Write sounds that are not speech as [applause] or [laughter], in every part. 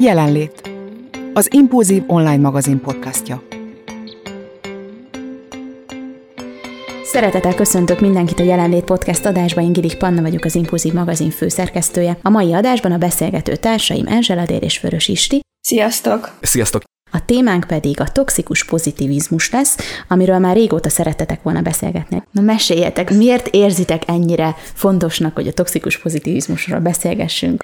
Jelenlét. Az Impulzív online magazin podcastja. Szeretettel köszöntök mindenkit a Jelenlét Podcast adásban, én Gilik Panna vagyok az Impulzív magazin főszerkesztője. A mai adásban a beszélgető társaim Enzsela Dér és Vörös Isti. Sziasztok! Sziasztok! A témánk pedig a toxikus pozitivizmus lesz, amiről már régóta szeretetek volna beszélgetni. Na meséljetek, miért érzitek ennyire fontosnak, hogy a toxikus pozitivizmusról beszélgessünk?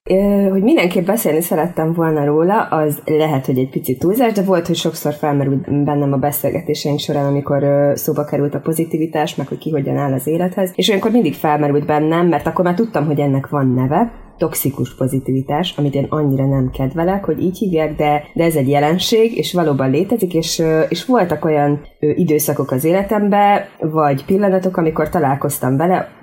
Hogy mindenképp beszélni szerettem volna róla, az lehet, hogy egy picit túlzás, de volt, hogy sokszor felmerült bennem a beszélgetéseink során, amikor szóba került a pozitivitás, meg hogy ki hogyan áll az élethez, és olyankor mindig felmerült bennem, mert akkor már tudtam, hogy ennek van neve, toxikus pozitivitás, amit én annyira nem kedvelek, hogy így hívják, de, de ez egy jelenség, és valóban létezik, és, és voltak olyan időszakok az életemben, vagy pillanatok, amikor találkoztam vele,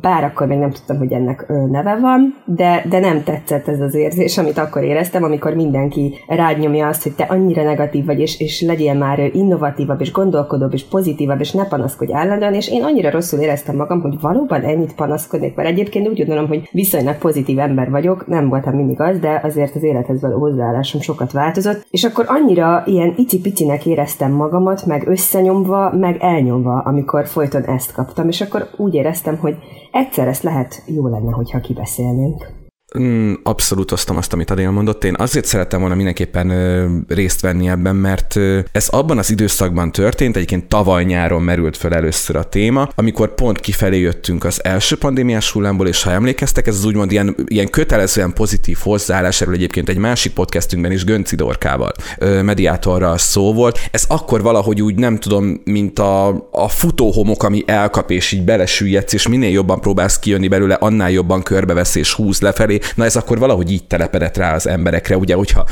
bár akkor még nem tudtam, hogy ennek neve van, de, de nem tetszett ez az érzés, amit akkor éreztem, amikor mindenki rányomja azt, hogy te annyira negatív vagy, és, és legyél már innovatívabb, és gondolkodóbb, és pozitívabb, és ne panaszkodj állandóan, és én annyira rosszul éreztem magam, hogy valóban ennyit panaszkodnék, mert egyébként úgy gondolom, hogy viszonylag pozitív ember vagyok, nem voltam mindig az, de azért az élethez való hozzáállásom sokat változott, és akkor annyira ilyen icipicinek éreztem magamat, meg összenyomva, meg elnyomva, amikor folyton ezt kaptam, és akkor úgy éreztem, hogy egyszer ezt lehet jó lenne, hogyha kibeszélnénk. Mm, abszolút osztom azt, amit Adél mondott. Én azért szerettem volna mindenképpen ö, részt venni ebben, mert ez abban az időszakban történt, egyébként tavaly nyáron merült fel először a téma, amikor pont kifelé jöttünk az első pandémiás hullámból, és ha emlékeztek, ez az úgymond ilyen, ilyen kötelezően pozitív hozzáállás, erről egyébként egy másik podcastünkben is Gönci Dorkával, ö, mediátorral szó volt. Ez akkor valahogy úgy nem tudom, mint a, a futóhomok, ami elkap, és így belesüllyedsz, és minél jobban próbálsz kijönni belőle, annál jobban körbevesz és húz lefelé, na ez akkor valahogy így telepedett rá az emberekre, ugye, hogyha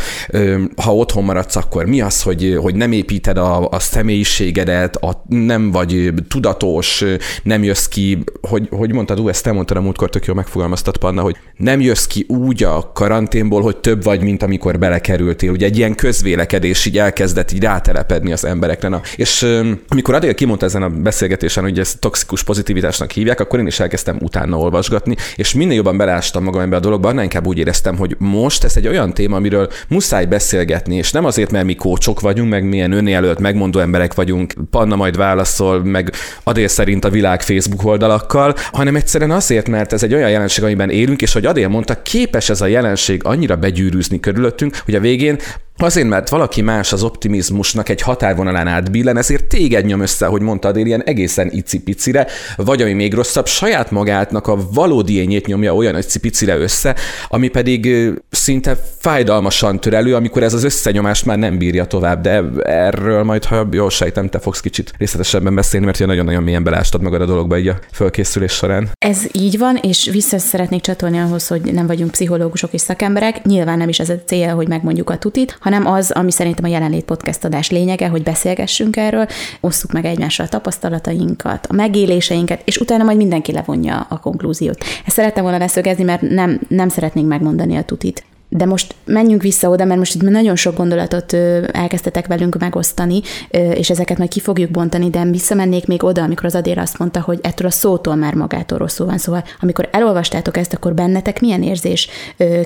ha otthon maradsz, akkor mi az, hogy, hogy nem építed a, a személyiségedet, a, nem vagy tudatos, nem jössz ki, hogy, hogy mondtad, ú, ezt te mondtad a múltkor, tök jól megfogalmaztad, Panna, hogy nem jössz ki úgy a karanténból, hogy több vagy, mint amikor belekerültél. Ugye egy ilyen közvélekedés így elkezdett így rátelepedni az emberekre. Na, és amikor Adél kimondta ezen a beszélgetésen, hogy ezt toxikus pozitivitásnak hívják, akkor én is elkezdtem utána olvasgatni, és minél jobban belástam magam ebbe a dologba, annál inkább úgy éreztem, hogy most ez egy olyan téma, amiről muszáj beszélgetni, és nem azért, mert mi kócsok vagyunk, meg milyen önjelölt, megmondó emberek vagyunk, Panna majd válaszol, meg Adél szerint a világ Facebook oldalakkal, hanem egyszerűen azért, mert ez egy olyan jelenség, amiben élünk, és hogy Adél mondta, képes ez a jelenség annyira begyűrűzni körülöttünk, hogy a végén Azért, mert valaki más az optimizmusnak egy határvonalán átbillen, ezért téged nyom össze, hogy mondtad, én ilyen egészen icipicire, vagy ami még rosszabb, saját magátnak a valódi ényét nyomja olyan icipicire össze, ami pedig szinte fájdalmasan tör amikor ez az összenyomást már nem bírja tovább, de erről majd, ha jól sejtem, te fogsz kicsit részletesebben beszélni, mert nagyon-nagyon mélyen belástad magad a dologba így a fölkészülés során. Ez így van, és vissza szeretnék csatolni ahhoz, hogy nem vagyunk pszichológusok és szakemberek. Nyilván nem is ez a cél, hogy megmondjuk a tutit, hanem az, ami szerintem a jelenlét podcast adás lényege, hogy beszélgessünk erről, osszuk meg egymással a tapasztalatainkat, a megéléseinket, és utána majd mindenki levonja a konklúziót. Ezt szerettem volna leszögezni, mert nem, nem szeretnénk megmondani a tutit. De most menjünk vissza oda, mert most itt nagyon sok gondolatot elkezdtetek velünk megosztani, és ezeket majd ki fogjuk bontani, de visszamennék még oda, amikor az Adél azt mondta, hogy ettől a szótól már magától rosszul van. Szóval, amikor elolvastátok ezt, akkor bennetek milyen érzés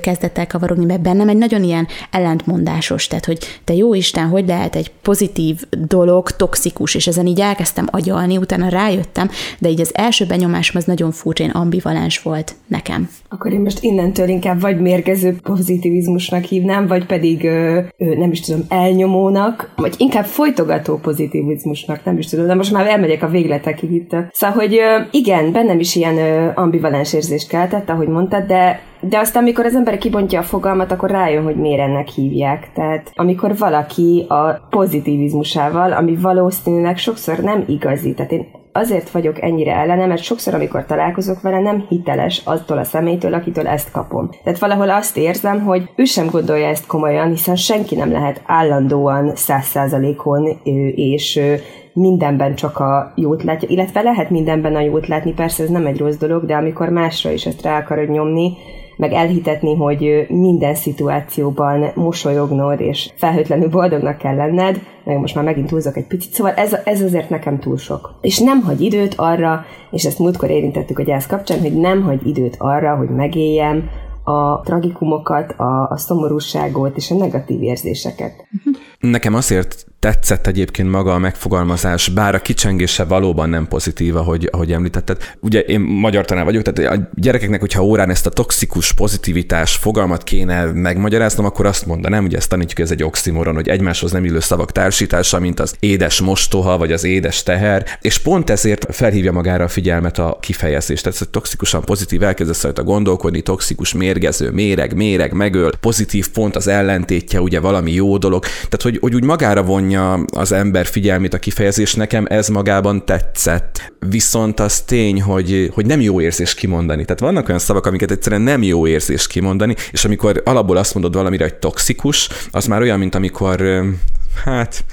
kezdett el kavarogni, mert bennem egy nagyon ilyen ellentmondásos, tehát, hogy te jó Isten, hogy lehet egy pozitív dolog toxikus, és ezen így elkezdtem agyalni, utána rájöttem, de így az első benyomásom az nagyon furcsa, ambivalens volt nekem. Akkor én most innentől inkább vagy mérgező pozitív pozitivizmusnak hívnám, vagy pedig ö, nem is tudom, elnyomónak, vagy inkább folytogató pozitivizmusnak, nem is tudom, de most már elmegyek a végletekig itt. Szóval, hogy ö, igen, bennem is ilyen ö, ambivalens érzést keltett, ahogy mondtad, de de aztán, amikor az ember kibontja a fogalmat, akkor rájön, hogy miért ennek hívják. Tehát amikor valaki a pozitivizmusával, ami valószínűleg sokszor nem igazi, tehát én azért vagyok ennyire ellene, mert sokszor, amikor találkozok vele, nem hiteles attól a személytől, akitől ezt kapom. Tehát valahol azt érzem, hogy ő sem gondolja ezt komolyan, hiszen senki nem lehet állandóan száz százalékon és mindenben csak a jót látja, illetve lehet mindenben a jót látni, persze ez nem egy rossz dolog, de amikor másra is ezt rá akarod nyomni, meg elhitetni, hogy minden szituációban mosolyognod, és felhőtlenül boldognak kell lenned, meg most már megint túlzok egy picit, szóval ez, ez azért nekem túl sok. És nem hagy időt arra, és ezt múltkor érintettük a gyász kapcsán, hogy nem hagy időt arra, hogy megéljem a tragikumokat, a, a szomorúságot és a negatív érzéseket. Nekem azért tetszett egyébként maga a megfogalmazás, bár a kicsengése valóban nem pozitív, ahogy, ahogy említetted. Ugye én magyar tanár vagyok, tehát a gyerekeknek, hogyha órán ezt a toxikus pozitivitás fogalmat kéne megmagyaráznom, akkor azt mondanám, ugye ezt tanítjuk, ez egy oximoron, hogy egymáshoz nem illő szavak társítása, mint az édes mostoha, vagy az édes teher, és pont ezért felhívja magára a figyelmet a kifejezés. Tehát toxikusan pozitív, elkezdesz rajta gondolkodni, toxikus, mérgező, méreg, méreg, megöl, pozitív pont az ellentétje, ugye valami jó dolog. Tehát, hogy, hogy úgy magára vonja vonja az ember figyelmét a kifejezés, nekem ez magában tetszett. Viszont az tény, hogy, hogy nem jó érzés kimondani. Tehát vannak olyan szavak, amiket egyszerűen nem jó érzés kimondani, és amikor alapból azt mondod valamire, hogy toxikus, az már olyan, mint amikor hát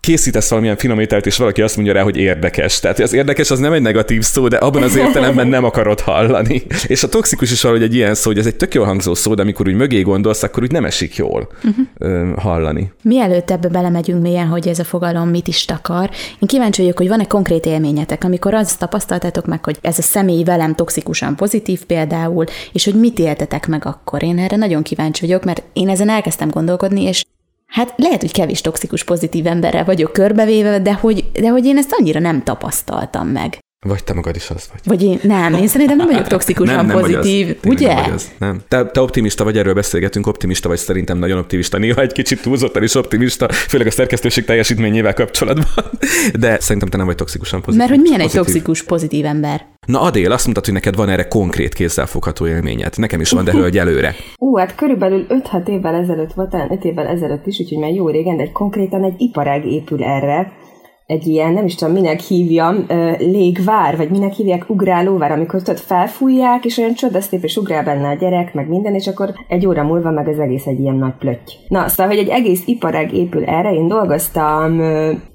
készítesz valamilyen finomítelt, és valaki azt mondja rá, hogy érdekes. Tehát az érdekes az nem egy negatív szó, de abban az értelemben nem akarod hallani. [laughs] És a toxikus is valahogy egy ilyen szó, hogy ez egy tök jól hangzó szó, de amikor úgy mögé gondolsz, akkor úgy nem esik jól uh-huh. hallani. Mielőtt ebbe belemegyünk mélyen, hogy ez a fogalom mit is takar, én kíváncsi vagyok, hogy van-e konkrét élményetek, amikor azt tapasztaltátok meg, hogy ez a személy velem toxikusan pozitív például, és hogy mit éltetek meg akkor. Én erre nagyon kíváncsi vagyok, mert én ezen elkezdtem gondolkodni, és Hát lehet, hogy kevés toxikus pozitív emberrel vagyok körbevéve, de hogy, de hogy én ezt annyira nem tapasztaltam meg. Vagy te magad is az vagy. Vagy én, nem, én szerintem nem vagyok toxikusan nem, nem pozitív, vagy az. ugye? Nem, vagy az. nem. Te, te optimista vagy, erről beszélgetünk, optimista vagy, szerintem nagyon optimista, néha egy kicsit túlzottan is optimista, főleg a szerkesztőség teljesítményével kapcsolatban, de szerintem te nem vagy toxikusan pozitív. Mert hogy milyen pozitív. egy toxikus pozitív ember? Na Adél, azt mondtad, hogy neked van erre konkrét kézzelfogható élményed. Nekem is van, de hölgy előre. Ú, hát körülbelül 5-6 évvel ezelőtt volt, 5 évvel ezelőtt is, úgyhogy már jó régen, de konkrétan egy iparág épül erre, egy ilyen, nem is tudom, minek hívjam, légvár, vagy minek hívják ugrálóvár, amikor tudod, felfújják, és olyan csodaszép, és ugrál benne a gyerek, meg minden, és akkor egy óra múlva meg az egész egy ilyen nagy plötty. Na, szóval, hogy egy egész iparág épül erre, én dolgoztam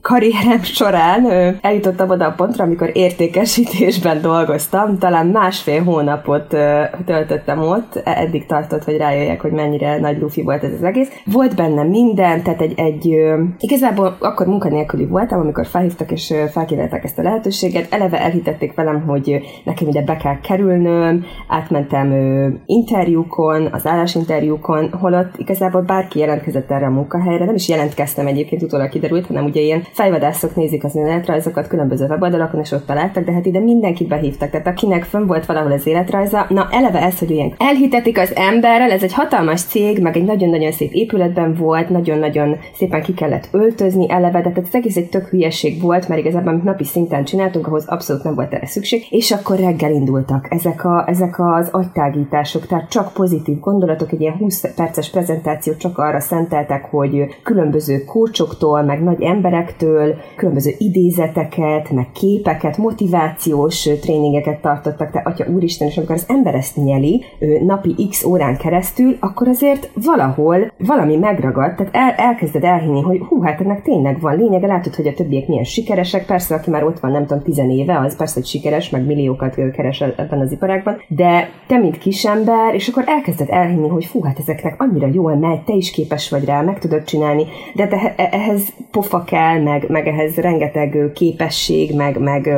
karrierem során, eljutottam oda a pontra, amikor értékesítésben dolgoztam, talán másfél hónapot töltöttem ott, e, eddig tartott, hogy rájöjjek, hogy mennyire nagy lufi volt ez az egész. Volt benne minden, tehát egy, egy igazából akkor munkanélküli voltam, amikor felhívtak és felkínálták ezt a lehetőséget, eleve elhitették velem, hogy nekem ide be kell kerülnöm, átmentem interjúkon, az állásinterjúkon, holott igazából bárki jelentkezett erre a munkahelyre, nem is jelentkeztem egyébként, utólag kiderült, hanem ugye ilyen fejvadászok nézik az önéletrajzokat különböző weboldalakon, és ott találtak, de hát ide mindenkit behívtak, tehát akinek fönn volt valahol az életrajza, na eleve ez, hogy ilyen elhitetik az emberrel, ez egy hatalmas cég, meg egy nagyon-nagyon szép épületben volt, nagyon-nagyon szépen ki kellett öltözni eleve, de tehát ez egész egy tök hülye hülyeség volt, mert igazából amit napi szinten csináltunk, ahhoz abszolút nem volt erre szükség, és akkor reggel indultak ezek, a, ezek az agytágítások, tehát csak pozitív gondolatok, egy ilyen 20 perces prezentációt csak arra szenteltek, hogy különböző kócsoktól, meg nagy emberektől, különböző idézeteket, meg képeket, motivációs tréningeket tartottak, tehát atya úristen, és amikor az ember ezt nyeli napi x órán keresztül, akkor azért valahol valami megragad, tehát el, elkezded elhinni, hogy hú, hát ennek tényleg van lényege, látod, hogy a többiek milyen sikeresek. Persze, aki már ott van, nem tudom, éve, az persze, hogy sikeres, meg milliókat keres ebben az iparágban, de te, mint kisember, és akkor elkezded elhinni, hogy fú, hát ezeknek annyira jól megy, te is képes vagy rá, meg tudod csinálni, de te, ehhez pofa kell, meg, meg ehhez rengeteg képesség, meg, meg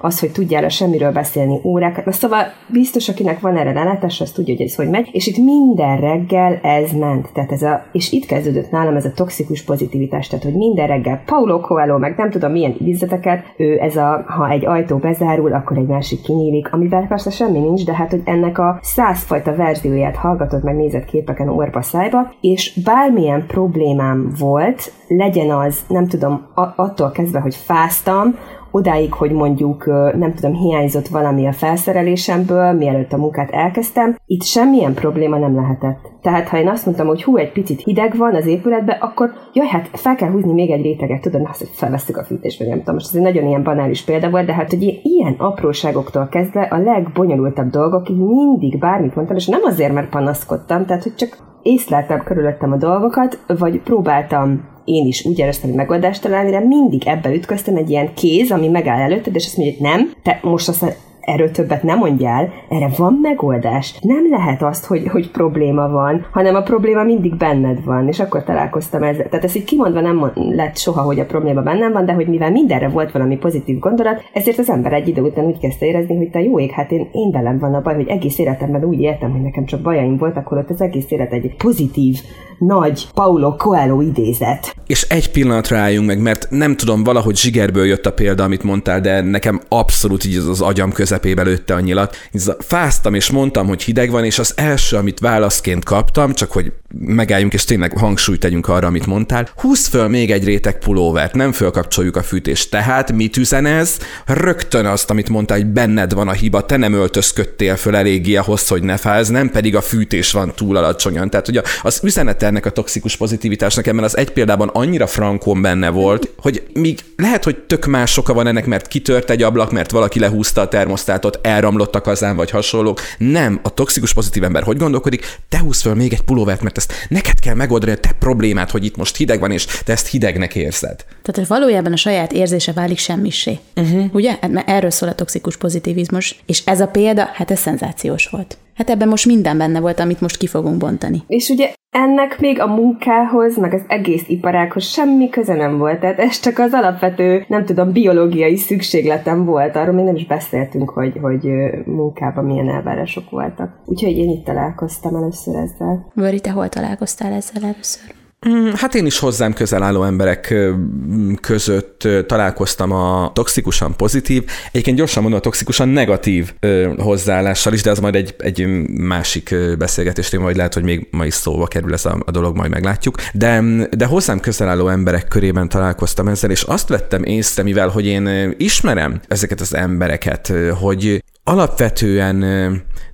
az, hogy tudjál a semmiről beszélni órákat. Na szóval biztos, akinek van erre rálátás, az tudja, hogy ez hogy megy, és itt minden reggel ez ment. Tehát ez a, és itt kezdődött nálam ez a toxikus pozitivitás, tehát hogy minden reggel Paulo Coelho, meg nem tudom milyen idézeteket, ő ez a, ha egy ajtó bezárul, akkor egy másik kinyílik, amivel persze semmi nincs, de hát, hogy ennek a százfajta verzióját hallgatod, meg nézett képeken orba szájba, és bármilyen problémám volt, legyen az, nem tudom, attól kezdve, hogy fáztam, odáig, hogy mondjuk nem tudom, hiányzott valami a felszerelésemből, mielőtt a munkát elkezdtem, itt semmilyen probléma nem lehetett. Tehát ha én azt mondtam, hogy hú, egy picit hideg van az épületben, akkor jaj, hát fel kell húzni még egy réteget, tudod, azt, hogy felvesztük a fűtést, vagy nem tudom, most ez egy nagyon ilyen banális példa volt, de hát, hogy ilyen apróságoktól kezdve a legbonyolultabb dolgok, így mindig bármit mondtam, és nem azért, mert panaszkodtam, tehát, hogy csak észleltem körülöttem a dolgokat, vagy próbáltam én is úgy éreztem, hogy megoldást találni, de mindig ebbe ütköztem egy ilyen kéz, ami megáll előtted, és azt mondja, hogy nem, te most aztán erről többet nem mondjál, erre van megoldás. Nem lehet azt, hogy, hogy probléma van, hanem a probléma mindig benned van, és akkor találkoztam ezzel. Tehát ezt így kimondva nem lett soha, hogy a probléma bennem van, de hogy mivel mindenre volt valami pozitív gondolat, ezért az ember egy idő után úgy kezdte érezni, hogy te jó ég, hát én, én velem van a baj, hogy egész életemben úgy értem, hogy nekem csak bajaim voltak, akkor ott az egész élet egy pozitív, nagy Paulo Coelho idézet. És egy pillanatra álljunk meg, mert nem tudom, valahogy zsigerből jött a példa, amit mondtál, de nekem abszolút így az agyam közepébe lőtte a nyilat. Fáztam és mondtam, hogy hideg van, és az első, amit válaszként kaptam, csak hogy megálljunk és tényleg hangsúlyt tegyünk arra, amit mondtál, húz föl még egy réteg pulóvert, nem fölkapcsoljuk a fűtést. Tehát mit üzen ez? Rögtön azt, amit mondtál, hogy benned van a hiba, te nem öltözködtél föl eléggé ahhoz, hogy ne fáz, nem pedig a fűtés van túl alacsonyan. Tehát ugye az üzenet ennek a toxikus pozitivitásnak ebben az egy példában annyira frankon benne volt, hogy míg lehet, hogy tök más soka van ennek, mert kitört egy ablak, mert valaki lehúzta a termosztátot, elromlott a kazán, vagy hasonlók. Nem, a toxikus pozitív ember hogy gondolkodik? Te húz föl még egy pulóvert, mert ezt neked kell megoldani a te problémát, hogy itt most hideg van, és te ezt hidegnek érzed. Tehát valójában a saját érzése válik semmisé. Uh-huh. Ugye? Hát, mert erről szól a toxikus pozitivizmus. És ez a példa, hát ez szenzációs volt. Hát ebben most minden benne volt, amit most ki fogunk bontani. És ugye ennek még a munkához, meg az egész iparághoz semmi köze nem volt. Tehát ez csak az alapvető, nem tudom, biológiai szükségletem volt. Arról még nem is beszéltünk, hogy, hogy munkában milyen elvárások voltak. Úgyhogy én itt találkoztam először ezzel. Vöri, te hol találkoztál ezzel először? Mm, hát én is hozzám közel álló emberek között találkoztam a toxikusan pozitív, egyébként gyorsan mondom a toxikusan negatív hozzáállással is, de az majd egy, egy másik beszélgetés téma, vagy lehet, hogy még ma is szóba kerül ez a, a dolog, majd meglátjuk. De, de hozzám közel álló emberek körében találkoztam ezzel, és azt vettem észre, mivel hogy én ismerem ezeket az embereket, hogy alapvetően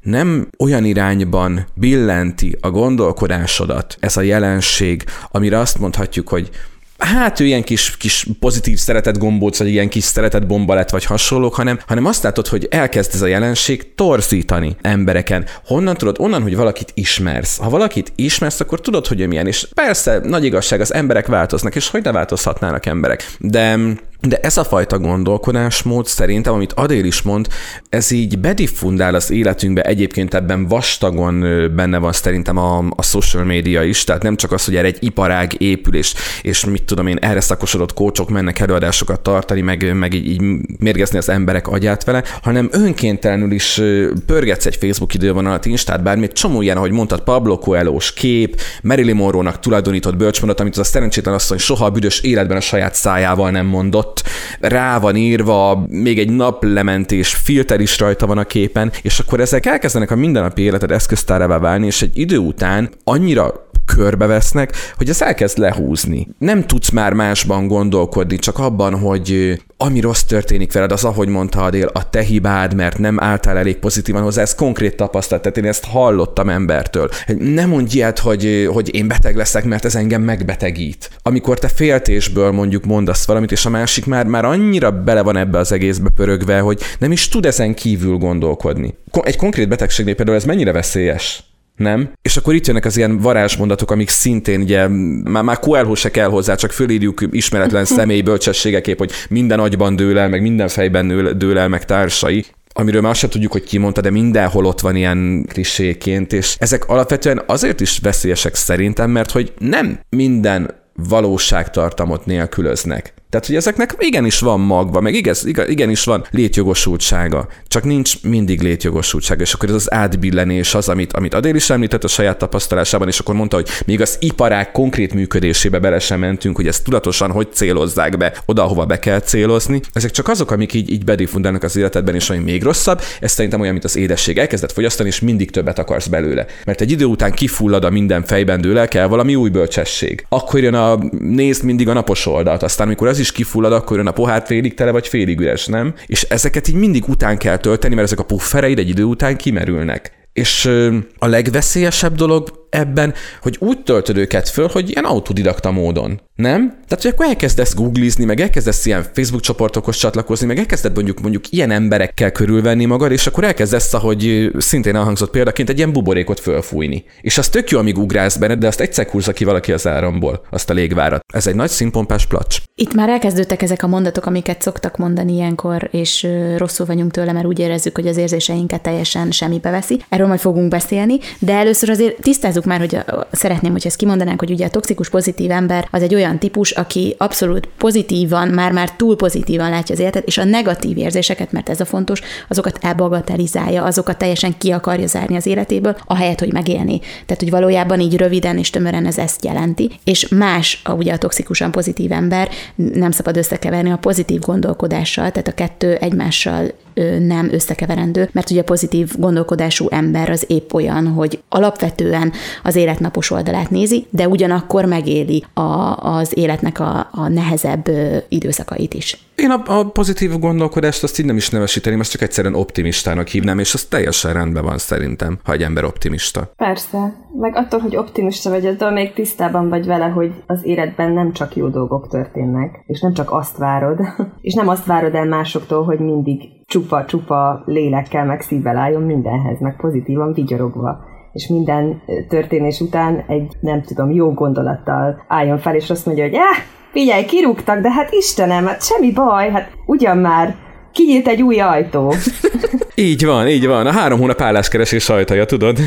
nem olyan irányban billenti a gondolkodásodat ez a jelenség, amire azt mondhatjuk, hogy hát ő ilyen kis, kis pozitív szeretet gombóc, vagy ilyen kis szeretet bomba lett, vagy hasonlók, hanem, hanem azt látod, hogy elkezd ez a jelenség torzítani embereken. Honnan tudod? Onnan, hogy valakit ismersz. Ha valakit ismersz, akkor tudod, hogy ő milyen. És persze, nagy igazság, az emberek változnak, és hogy ne változhatnának emberek. De de ez a fajta gondolkodásmód szerintem, amit Adél is mond, ez így bediffundál az életünkbe, egyébként ebben vastagon benne van szerintem a, a social media is, tehát nem csak az, hogy erre egy iparág épül, és, és mit tudom én, erre szakosodott kócsok mennek előadásokat tartani, meg, meg így, így mérgezni az emberek agyát vele, hanem önkéntelenül is pörgetsz egy Facebook idővonalat, Instát, bármi, csomó ilyen, ahogy mondtad, Pablo coelho kép, Marilyn Monroe-nak tulajdonított bölcsmondat, amit az a szerencsétlen asszony soha a büdös életben a saját szájával nem mondott, ott rá van írva, még egy naplementés filter is rajta van a képen, és akkor ezek elkezdenek a mindennapi életed eszköztárává válni, és egy idő után annyira körbevesznek, hogy ez elkezd lehúzni. Nem tudsz már másban gondolkodni, csak abban, hogy ami rossz történik veled, az, ahogy mondta Adél, a te hibád, mert nem álltál elég pozitívan hozzá, ez konkrét tapasztalat, tehát én ezt hallottam embertől. Nem mondj ilyet, hogy, hogy én beteg leszek, mert ez engem megbetegít. Amikor te féltésből mondjuk mondasz valamit, és a másik már, már annyira bele van ebbe az egészbe pörögve, hogy nem is tud ezen kívül gondolkodni. Egy konkrét betegségnél például ez mennyire veszélyes? nem? És akkor itt jönnek az ilyen varázsmondatok, amik szintén ugye, már, már Coelho se kell hozzá, csak fölírjuk ismeretlen [laughs] személy bölcsességekép, hogy minden agyban dől el, meg minden fejben dől el, meg társai amiről már azt sem tudjuk, hogy ki mondta, de mindenhol ott van ilyen kliséként, és ezek alapvetően azért is veszélyesek szerintem, mert hogy nem minden valóságtartamot nélkülöznek. Tehát, hogy ezeknek igenis van magva, meg igaz, igenis van létjogosultsága, csak nincs mindig létjogosultsága, és akkor ez az átbillenés az, amit, amit Adél is említett a saját tapasztalásában, és akkor mondta, hogy még az iparág konkrét működésébe bele sem mentünk, hogy ezt tudatosan hogy célozzák be, oda, hova be kell célozni. Ezek csak azok, amik így, így bedifundálnak az életedben, és ami még rosszabb, ez szerintem olyan, mint az édesség. Elkezdett fogyasztani, és mindig többet akarsz belőle. Mert egy idő után kifullad a minden fejben dől el, kell valami új bölcsesség. Akkor jön a nézd mindig a napos oldalt, aztán amikor az is kifullad, akkor jön a pohár félig tele vagy félig üres, nem? És ezeket így mindig után kell tölteni, mert ezek a puffereid egy idő után kimerülnek. És a legveszélyesebb dolog ebben, hogy úgy töltöd őket föl, hogy ilyen autodidakta módon. Nem? Tehát, hogy akkor elkezdesz googlizni, meg elkezdesz ilyen Facebook csoportokhoz csatlakozni, meg elkezded mondjuk mondjuk ilyen emberekkel körülvenni magad, és akkor elkezdesz, ahogy szintén elhangzott példaként, egy ilyen buborékot fölfújni. És az tök jó, amíg ugrálsz benne, de azt egyszer húzza ki valaki az áramból, azt a légvárat. Ez egy nagy színpompás placs. Itt már elkezdődtek ezek a mondatok, amiket szoktak mondani ilyenkor, és rosszul vagyunk tőle, mert úgy érezzük, hogy az érzéseinket teljesen semmibe veszi. Erről majd fogunk beszélni, de először azért tisztázzuk már, hogy a, szeretném, hogy ezt kimondanánk, hogy ugye a toxikus pozitív ember az egy olyan típus, aki abszolút pozitívan, már-már túl pozitívan látja az életet, és a negatív érzéseket, mert ez a fontos, azokat elbagatelizálja, azokat teljesen ki akarja zárni az életéből, ahelyett, hogy megélni. Tehát, hogy valójában így röviden és tömören ez ezt jelenti. És más, a, ugye a toxikusan pozitív ember, nem szabad összekeverni a pozitív gondolkodással, tehát a kettő egymással nem összekeverendő, mert ugye a pozitív gondolkodású ember az épp olyan, hogy alapvetően az életnapos oldalát nézi, de ugyanakkor megéli a, az életnek a, a nehezebb időszakait is. Én a, a pozitív gondolkodást azt így nem is nevesíteném, azt csak egyszerűen optimistának hívnám, és az teljesen rendben van szerintem, ha egy ember optimista. Persze, meg attól, hogy optimista vagy, attól még tisztában vagy vele, hogy az életben nem csak jó dolgok történnek, és nem csak azt várod, [laughs] és nem azt várod el másoktól, hogy mindig csupa-csupa lélekkel meg szívvel álljon mindenhez, meg pozitívan vigyorogva és minden történés után egy, nem tudom, jó gondolattal álljon fel, és azt mondja, hogy eh, figyelj, kirúgtak, de hát Istenem, hát semmi baj, hát ugyan már kinyílt egy új ajtó. [laughs] így van, így van. A három hónap álláskeresés ajtaja, tudod?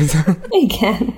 Igen.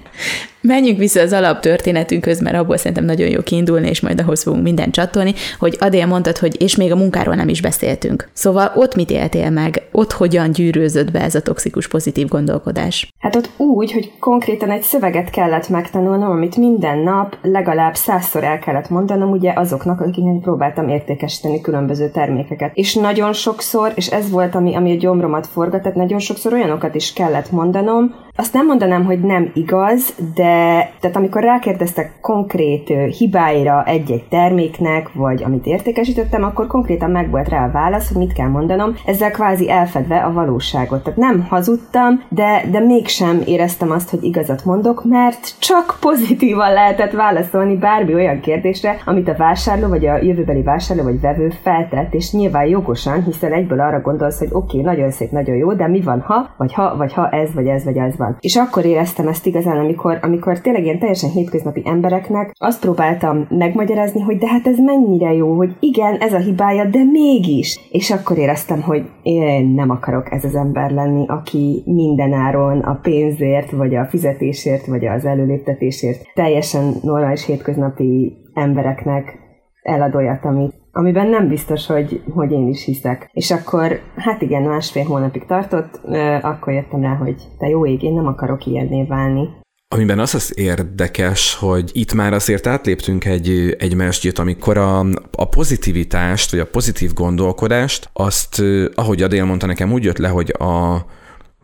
Menjünk vissza az alaptörténetünkhöz, mert abból szerintem nagyon jó kiindulni, és majd ahhoz fogunk mindent csatolni, hogy Adél mondtad, hogy és még a munkáról nem is beszéltünk. Szóval ott mit éltél meg? Ott hogyan gyűrőzött be ez a toxikus pozitív gondolkodás? Hát ott úgy, hogy konkrétan egy szöveget kellett megtanulnom, amit minden nap legalább százszor el kellett mondanom, ugye azoknak, akiknek próbáltam értékesíteni különböző termékeket. És nagyon sokszor, és ez volt, ami, ami a gyomromat forgat, tehát nagyon sokszor olyanokat is kellett mondanom, azt nem mondanám, hogy nem igaz, de tehát amikor rákérdeztek konkrét hibáira egy-egy terméknek, vagy amit értékesítettem, akkor konkrétan meg volt rá a válasz, hogy mit kell mondanom, ezzel kvázi elfedve a valóságot. Tehát nem hazudtam, de, de mégsem éreztem azt, hogy igazat mondok, mert csak pozitívan lehetett válaszolni bármi olyan kérdésre, amit a vásárló, vagy a jövőbeli vásárló, vagy vevő feltett, és nyilván jogosan, hiszen egyből arra gondolsz, hogy oké, okay, nagyon szép, nagyon jó, de mi van ha, vagy ha, vagy ha ez, vagy ez, vagy ez van. És akkor éreztem ezt igazán, amikor, amikor tényleg ilyen teljesen hétköznapi embereknek azt próbáltam megmagyarázni, hogy de hát ez mennyire jó, hogy igen, ez a hibája, de mégis. És akkor éreztem, hogy én nem akarok ez az ember lenni, aki mindenáron a pénzért, vagy a fizetésért, vagy az előléptetésért teljesen normális hétköznapi embereknek elad olyat, amit, amiben nem biztos, hogy, hogy én is hiszek. És akkor, hát igen, másfél hónapig tartott, akkor jöttem rá, hogy te jó ég, én nem akarok ilyenné válni. Amiben az az érdekes, hogy itt már azért átléptünk egy, egy mesdjét, amikor a, a pozitivitást, vagy a pozitív gondolkodást, azt, ahogy Adél mondta nekem, úgy jött le, hogy a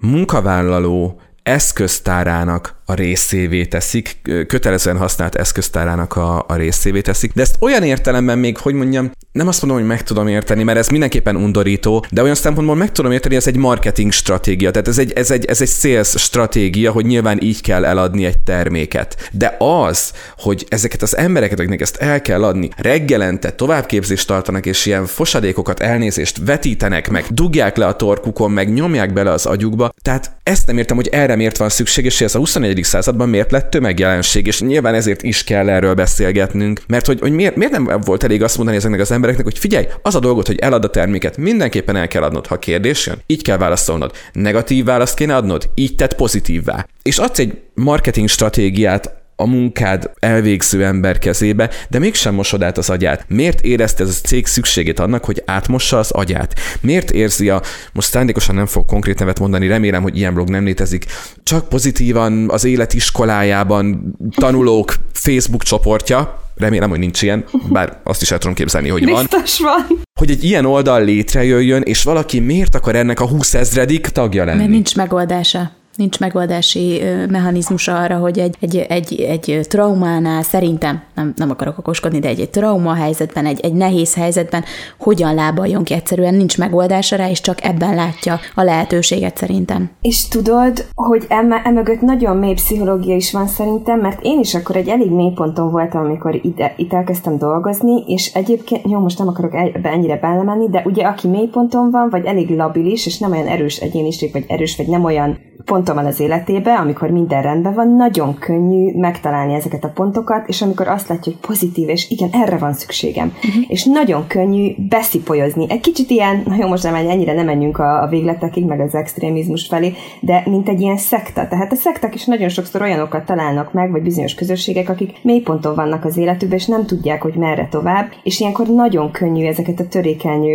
munkavállaló eszköztárának a részévé teszik, kötelezően használt eszköztárának a, a részévé teszik, de ezt olyan értelemben még, hogy mondjam, nem azt mondom, hogy meg tudom érteni, mert ez mindenképpen undorító, de olyan szempontból meg tudom érteni, ez egy marketing stratégia, tehát ez egy, ez egy, ez egy sales stratégia, hogy nyilván így kell eladni egy terméket. De az, hogy ezeket az embereket, akiknek ezt el kell adni, reggelente továbbképzést tartanak, és ilyen fosadékokat, elnézést vetítenek meg, dugják le a torkukon, meg nyomják bele az agyukba, tehát ezt nem értem, hogy erre miért van szükség, és ez a 21. században miért lett tömegjelenség, és nyilván ezért is kell erről beszélgetnünk, mert hogy, hogy miért, miért nem volt elég azt mondani ezeknek az embereknek, hogy figyelj, az a dolgot, hogy elad a terméket, mindenképpen el kell adnod, ha kérdés jön, így kell válaszolnod. Negatív választ kéne adnod, így tett pozitívvá. És adsz egy marketing stratégiát a munkád elvégző ember kezébe, de mégsem mosod át az agyát. Miért érezte ez a cég szükségét annak, hogy átmossa az agyát? Miért érzi a, most szándékosan nem fog konkrét nevet mondani, remélem, hogy ilyen blog nem létezik, csak pozitívan az élet iskolájában tanulók Facebook csoportja, remélem, hogy nincs ilyen, bár azt is el tudom képzelni, hogy van. Biztos van. Hogy egy ilyen oldal létrejöjjön, és valaki miért akar ennek a 20 ezredik tagja lenni? Mert nincs megoldása. Nincs megoldási mechanizmusa arra, hogy egy, egy, egy, egy traumánál szerintem, nem, nem akarok okoskodni, de egy, egy trauma helyzetben, egy, egy nehéz helyzetben hogyan lábaljon ki. Egyszerűen nincs megoldása rá, és csak ebben látja a lehetőséget szerintem. És tudod, hogy emögött nagyon mély pszichológia is van szerintem, mert én is akkor egy elég mély ponton voltam, amikor ide, itt elkezdtem dolgozni, és egyébként, jó, most nem akarok ebbe ennyire belemenni, de ugye aki mély ponton van, vagy elég labilis, és nem olyan erős egyéniség, vagy erős, vagy nem olyan ponton van az életébe, amikor minden rendben van, nagyon könnyű megtalálni ezeket a pontokat, és amikor azt látja, hogy pozitív, és igen, erre van szükségem. Uh-huh. És nagyon könnyű beszipolyozni. Egy kicsit ilyen, na jó, most nem ennyire nem menjünk a, a végletekig, meg az extrémizmus felé, de mint egy ilyen szekta. Tehát a szekták is nagyon sokszor olyanokat találnak meg, vagy bizonyos közösségek, akik mélyponton vannak az életükben, és nem tudják, hogy merre tovább, és ilyenkor nagyon könnyű ezeket a törékeny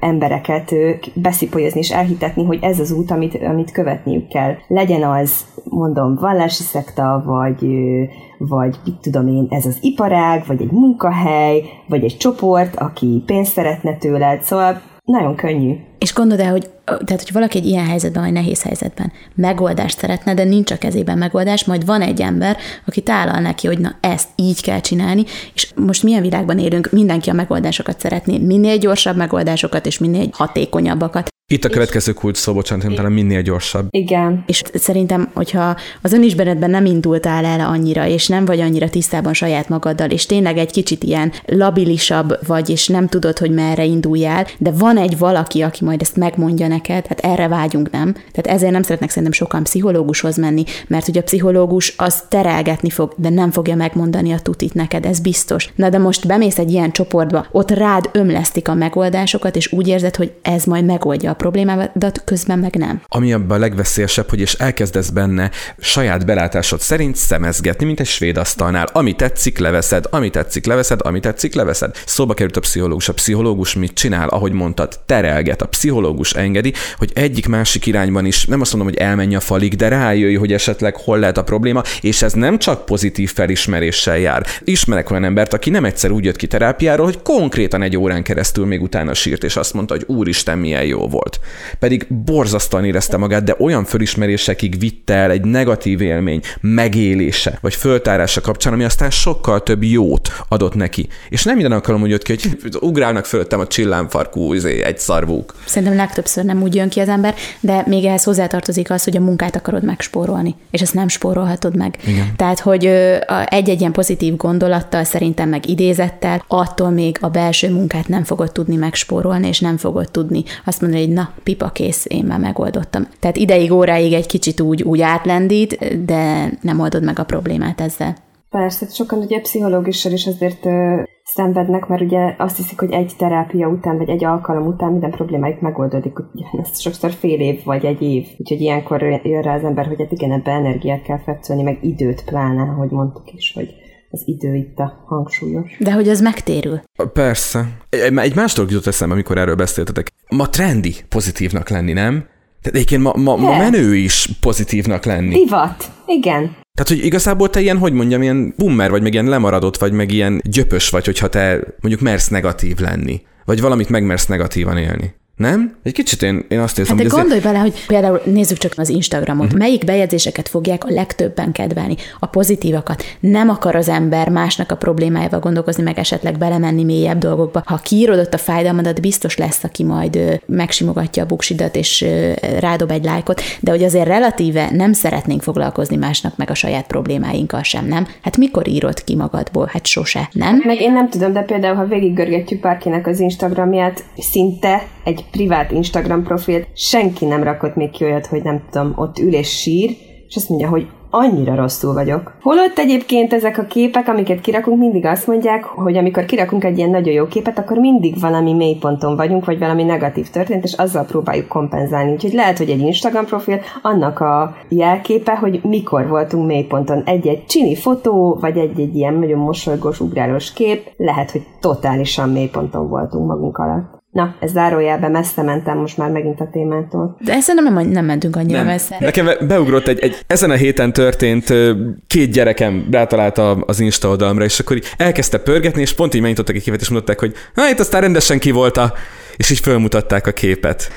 embereket beszipolyozni és elhitetni, hogy ez az út, amit, amit követniük kell. Legyen az, mondom, vallási szekta, vagy, vagy mit tudom én, ez az iparág, vagy egy munkahely, vagy egy csoport, aki pénzt szeretne tőled, szóval nagyon könnyű. És gondolod el, hogy tehát, hogy valaki egy ilyen helyzetben, vagy nehéz helyzetben megoldást szeretne, de nincs a kezében megoldás, majd van egy ember, aki tálal neki, hogy na ezt így kell csinálni, és most milyen világban élünk, mindenki a megoldásokat szeretné, minél gyorsabb megoldásokat, és minél hatékonyabbakat. Itt a következő kult szó, bocsánat, talán minél gyorsabb. Igen. És szerintem, hogyha az önismeretben nem indultál el annyira, és nem vagy annyira tisztában saját magaddal, és tényleg egy kicsit ilyen labilisabb vagy, és nem tudod, hogy merre induljál, de van egy valaki, aki majd ezt megmondja neked, hát erre vágyunk, nem? Tehát ezért nem szeretnek szerintem sokan pszichológushoz menni, mert ugye a pszichológus az terelgetni fog, de nem fogja megmondani a tutit neked, ez biztos. Na de most bemész egy ilyen csoportba, ott rád ömlesztik a megoldásokat, és úgy érzed, hogy ez majd megoldja a problémádat, közben meg nem. Ami abban a legveszélyesebb, hogy és elkezdesz benne saját belátásod szerint szemezgetni, mint egy svéd asztalnál. Ami tetszik, leveszed, ami tetszik, leveszed, ami tetszik, leveszed. Szóba került a pszichológus. A pszichológus mit csinál, ahogy mondtad, terelget. A pszichológus engedi, hogy egyik másik irányban is, nem azt mondom, hogy elmenj a falig, de rájöjj, hogy esetleg hol lehet a probléma, és ez nem csak pozitív felismeréssel jár. Ismerek olyan embert, aki nem egyszer úgy jött ki terápiáról, hogy konkrétan egy órán keresztül még utána sírt, és azt mondta, hogy úristen, milyen jó volt volt. Pedig borzasztóan érezte magát, de olyan fölismerésekig vitte el egy negatív élmény megélése, vagy föltárása kapcsán, ami aztán sokkal több jót adott neki. És nem minden alkalom úgy jött ki, hogy ugrálnak fölöttem a csillámfarkú izé, egy szarvúk. Szerintem legtöbbször nem úgy jön ki az ember, de még ehhez hozzátartozik az, hogy a munkát akarod megspórolni, és ezt nem spórolhatod meg. Igen. Tehát, hogy egy-egy ilyen pozitív gondolattal, szerintem meg idézettel, attól még a belső munkát nem fogod tudni megspórolni, és nem fogod tudni azt mondani, hogy na, pipa kész, én már megoldottam. Tehát ideig, óráig egy kicsit úgy, úgy átlendít, de nem oldod meg a problémát ezzel. Persze, sokan ugye pszichológussal is azért ö, szenvednek, mert ugye azt hiszik, hogy egy terápia után, vagy egy alkalom után minden problémájuk megoldódik, ugye ez sokszor fél év, vagy egy év. Úgyhogy ilyenkor jön rá az ember, hogy hát igen, ebbe energiát kell fektetni, meg időt pláne, ahogy mondtuk is, hogy az idő itt a hangsúlyos. De hogy az megtérül. Persze. Egy, egy más dolog jutott eszembe, amikor erről beszéltetek. Ma trendi pozitívnak lenni, nem? Tehát egyébként ma, ma, ma menő is pozitívnak lenni. Divat, igen. Tehát, hogy igazából te ilyen, hogy mondjam, ilyen bummer vagy, meg ilyen lemaradott vagy, meg ilyen gyöpös vagy, hogyha te mondjuk mersz negatív lenni. Vagy valamit megmersz negatívan élni. Nem? Egy kicsit én, én azt érzem, hát hogy... gondolj bele, hogy például nézzük csak az Instagramot, uh-huh. melyik bejegyzéseket fogják a legtöbben kedvelni? A pozitívakat. Nem akar az ember másnak a problémájával gondolkozni, meg esetleg belemenni mélyebb dolgokba. Ha kiírod ott a fájdalmadat, biztos lesz, aki majd ö, megsimogatja a buksidat, és ö, rádob egy lájkot, de hogy azért relatíve nem szeretnénk foglalkozni másnak meg a saját problémáinkkal sem, nem? Hát mikor írod ki magadból? Hát sose, nem? Meg én nem tudom, de például, ha végiggörgetjük bárkinek az Instagramját, szinte egy privát Instagram profilt, senki nem rakott még ki olyat, hogy nem tudom, ott ül és sír, és azt mondja, hogy annyira rosszul vagyok. Holott egyébként ezek a képek, amiket kirakunk, mindig azt mondják, hogy amikor kirakunk egy ilyen nagyon jó képet, akkor mindig valami mélyponton vagyunk, vagy valami negatív történt, és azzal próbáljuk kompenzálni. Úgyhogy lehet, hogy egy Instagram profil annak a jelképe, hogy mikor voltunk mélyponton. Egy-egy csini fotó, vagy egy-egy ilyen nagyon mosolygós, ugrálós kép, lehet, hogy totálisan mélyponton voltunk magunk alatt. Na, ez zárójelben messze mentem most már megint a témától. De ezt nem, nem mentünk annyira nem. messze. Nekem beugrott egy, egy, ezen a héten történt, két gyerekem rátalált az Insta oldalomra, és akkor így elkezdte pörgetni, és pont így megnyitottak egy képet, és mondották, hogy na, itt aztán rendesen ki volt a és így fölmutatták a képet.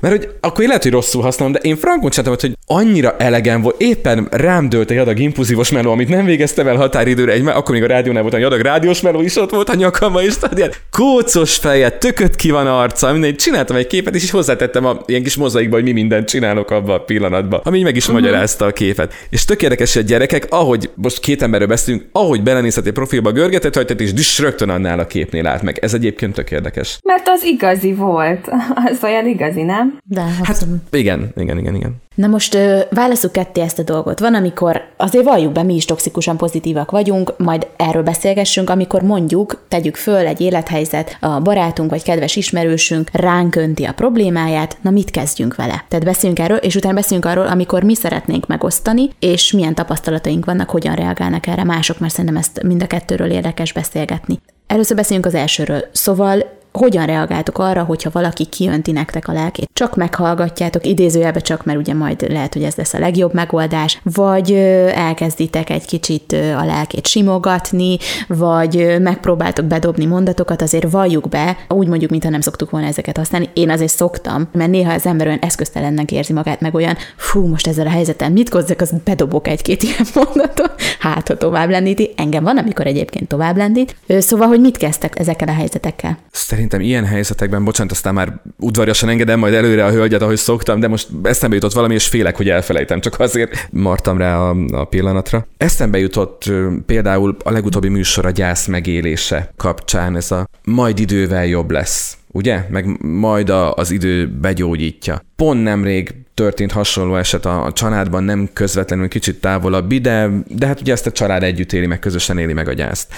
Mert hogy akkor lehet, hogy rosszul használom, de én frankon csináltam, hogy annyira elegem volt, éppen rám dőlt egy adag impulzívos meló, amit nem végeztem el határidőre, egy, akkor még a rádiónál volt egy adag rádiós meló is ott volt a nyakamba, és tudod, ilyen kócos feje, tököt ki van arca, mindegy, csináltam egy képet, és így hozzátettem a ilyen kis mozaikba, hogy mi mindent csinálok abban a pillanatban, ami meg is uh-huh. magyarázta a képet. És tök érdekes, hogy a gyerekek, ahogy most két emberről beszélünk, ahogy belenézhet egy profilba görgetett hajtett, és düs rögtön annál a képnél át meg. Ez egyébként tök érdekes. Mert az igazi volt. [laughs] Az olyan igazi, nem? De, hát, igen, igen, igen, igen. Na most válaszuk ketté ezt a dolgot. Van, amikor azért valljuk be, mi is toxikusan pozitívak vagyunk, majd erről beszélgessünk, amikor mondjuk, tegyük föl egy élethelyzet, a barátunk vagy kedves ismerősünk ránk önti a problémáját, na mit kezdjünk vele? Tehát beszéljünk erről, és utána beszéljünk arról, amikor mi szeretnénk megosztani, és milyen tapasztalataink vannak, hogyan reagálnak erre mások, mert szerintem ezt mind a kettőről érdekes beszélgetni. Először beszéljünk az elsőről. Szóval hogyan reagáltok arra, hogyha valaki kiönti nektek a lelkét? Csak meghallgatjátok, idézőjelbe csak, mert ugye majd lehet, hogy ez lesz a legjobb megoldás, vagy elkezditek egy kicsit a lelkét simogatni, vagy megpróbáltok bedobni mondatokat, azért valljuk be, úgy mondjuk, mintha nem szoktuk volna ezeket használni. Én azért szoktam, mert néha az ember olyan eszköztelennek érzi magát, meg olyan, fú, most ezzel a helyzetem mit kozzak, az bedobok egy-két ilyen [laughs] mondatot, hát ha tovább lendíti. Engem van, amikor egyébként tovább lendít. Szóval, hogy mit kezdtek ezekkel a helyzetekkel? Szerintem ilyen helyzetekben, bocsánat, aztán már udvariasan engedem majd előre a hölgyet, ahogy szoktam, de most eszembe jutott valami, és félek, hogy elfelejtem, csak azért martam rá a, a pillanatra. Eszembe jutott például a legutóbbi műsor a gyász megélése kapcsán ez a majd idővel jobb lesz ugye? Meg majd a, az idő begyógyítja. Pont nemrég történt hasonló eset a, a családban, nem közvetlenül kicsit távolabbi, de, de hát ugye ezt a család együtt éli meg, közösen éli meg a gyászt.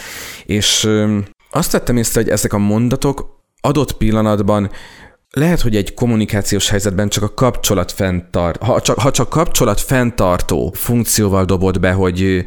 És azt vettem észre, hogy ezek a mondatok adott pillanatban lehet, hogy egy kommunikációs helyzetben csak a kapcsolat fenntart, ha csak, ha csak kapcsolat fenntartó funkcióval dobod be, hogy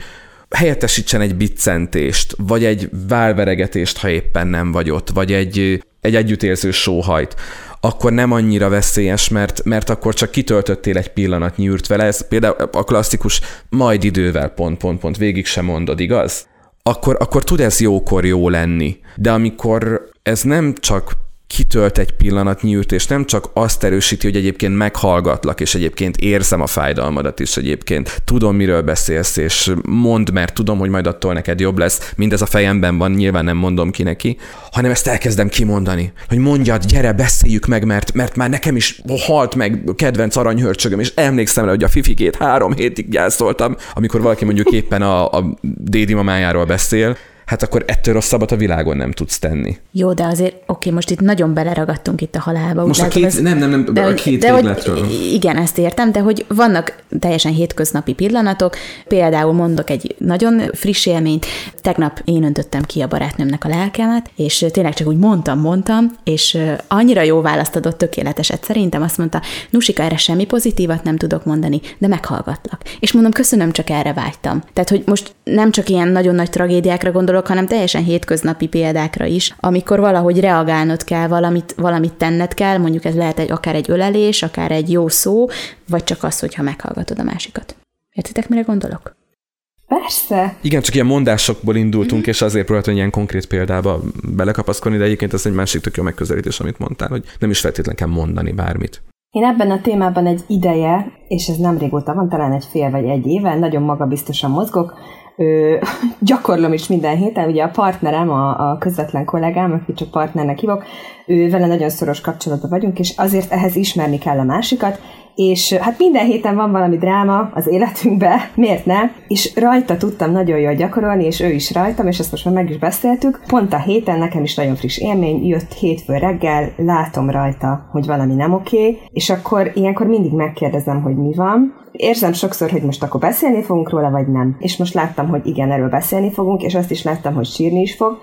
helyettesítsen egy biccentést, vagy egy válveregetést, ha éppen nem vagy ott, vagy egy, egy együttérző sóhajt, akkor nem annyira veszélyes, mert, mert akkor csak kitöltöttél egy pillanat nyűrt vele. Ez például a klasszikus majd idővel pont, pont, pont végig sem mondod, igaz? Akkor, akkor tud ez jókor jó lenni. De amikor ez nem csak kitölt egy pillanatnyi és nem csak azt erősíti, hogy egyébként meghallgatlak, és egyébként érzem a fájdalmadat is egyébként. Tudom, miről beszélsz, és mondd, mert tudom, hogy majd attól neked jobb lesz. Mindez a fejemben van, nyilván nem mondom ki neki, hanem ezt elkezdem kimondani. Hogy mondjad, gyere, beszéljük meg, mert, mert már nekem is halt meg kedvenc aranyhörcsögöm, és emlékszem rá, hogy a fifikét három hétig gyászoltam, amikor valaki mondjuk éppen a, a dédi mamájáról beszél, hát akkor ettől rosszabbat a világon nem tudsz tenni. Jó, de azért, oké, most itt nagyon beleragadtunk itt a halálba. Most a két, az, nem, nem, nem, de, a két de, végletről. Hogy, igen, ezt értem, de hogy vannak teljesen hétköznapi pillanatok, például mondok egy nagyon friss élményt, tegnap én öntöttem ki a barátnőmnek a lelkemet, és tényleg csak úgy mondtam, mondtam, és annyira jó választ adott, tökéleteset szerintem, azt mondta, Nusika, erre semmi pozitívat nem tudok mondani, de meghallgatlak. És mondom, köszönöm, csak erre vágytam. Tehát, hogy most nem csak ilyen nagyon nagy tragédiákra gondolok, gondolok, hanem teljesen hétköznapi példákra is, amikor valahogy reagálnod kell, valamit, valamit tenned kell, mondjuk ez lehet egy, akár egy ölelés, akár egy jó szó, vagy csak az, hogyha meghallgatod a másikat. Értitek, mire gondolok? Persze. Igen, csak ilyen mondásokból indultunk, mm-hmm. és azért próbáltam ilyen konkrét példába belekapaszkodni, de egyébként ez egy másik tök jó megközelítés, amit mondtál, hogy nem is feltétlenül kell mondani bármit. Én ebben a témában egy ideje, és ez nem régóta van, talán egy fél vagy egy éve, nagyon magabiztosan mozgok, ö, [laughs] gyakorlom is minden héten. Ugye a partnerem, a, a közvetlen kollégám, aki csak partnernek hívok, ő vele nagyon szoros kapcsolatban vagyunk, és azért ehhez ismerni kell a másikat, és hát minden héten van valami dráma az életünkbe, [laughs] miért ne? És rajta tudtam nagyon jól gyakorolni, és ő is rajtam, és ezt most már meg is beszéltük. Pont a héten nekem is nagyon friss élmény, jött hétfő reggel, látom rajta, hogy valami nem oké, és akkor ilyenkor mindig megkérdezem, hogy mi van. Érzem sokszor, hogy most akkor beszélni fogunk róla, vagy nem. És most láttam, hogy igen, erről beszélni fogunk, és azt is láttam, hogy sírni is fog,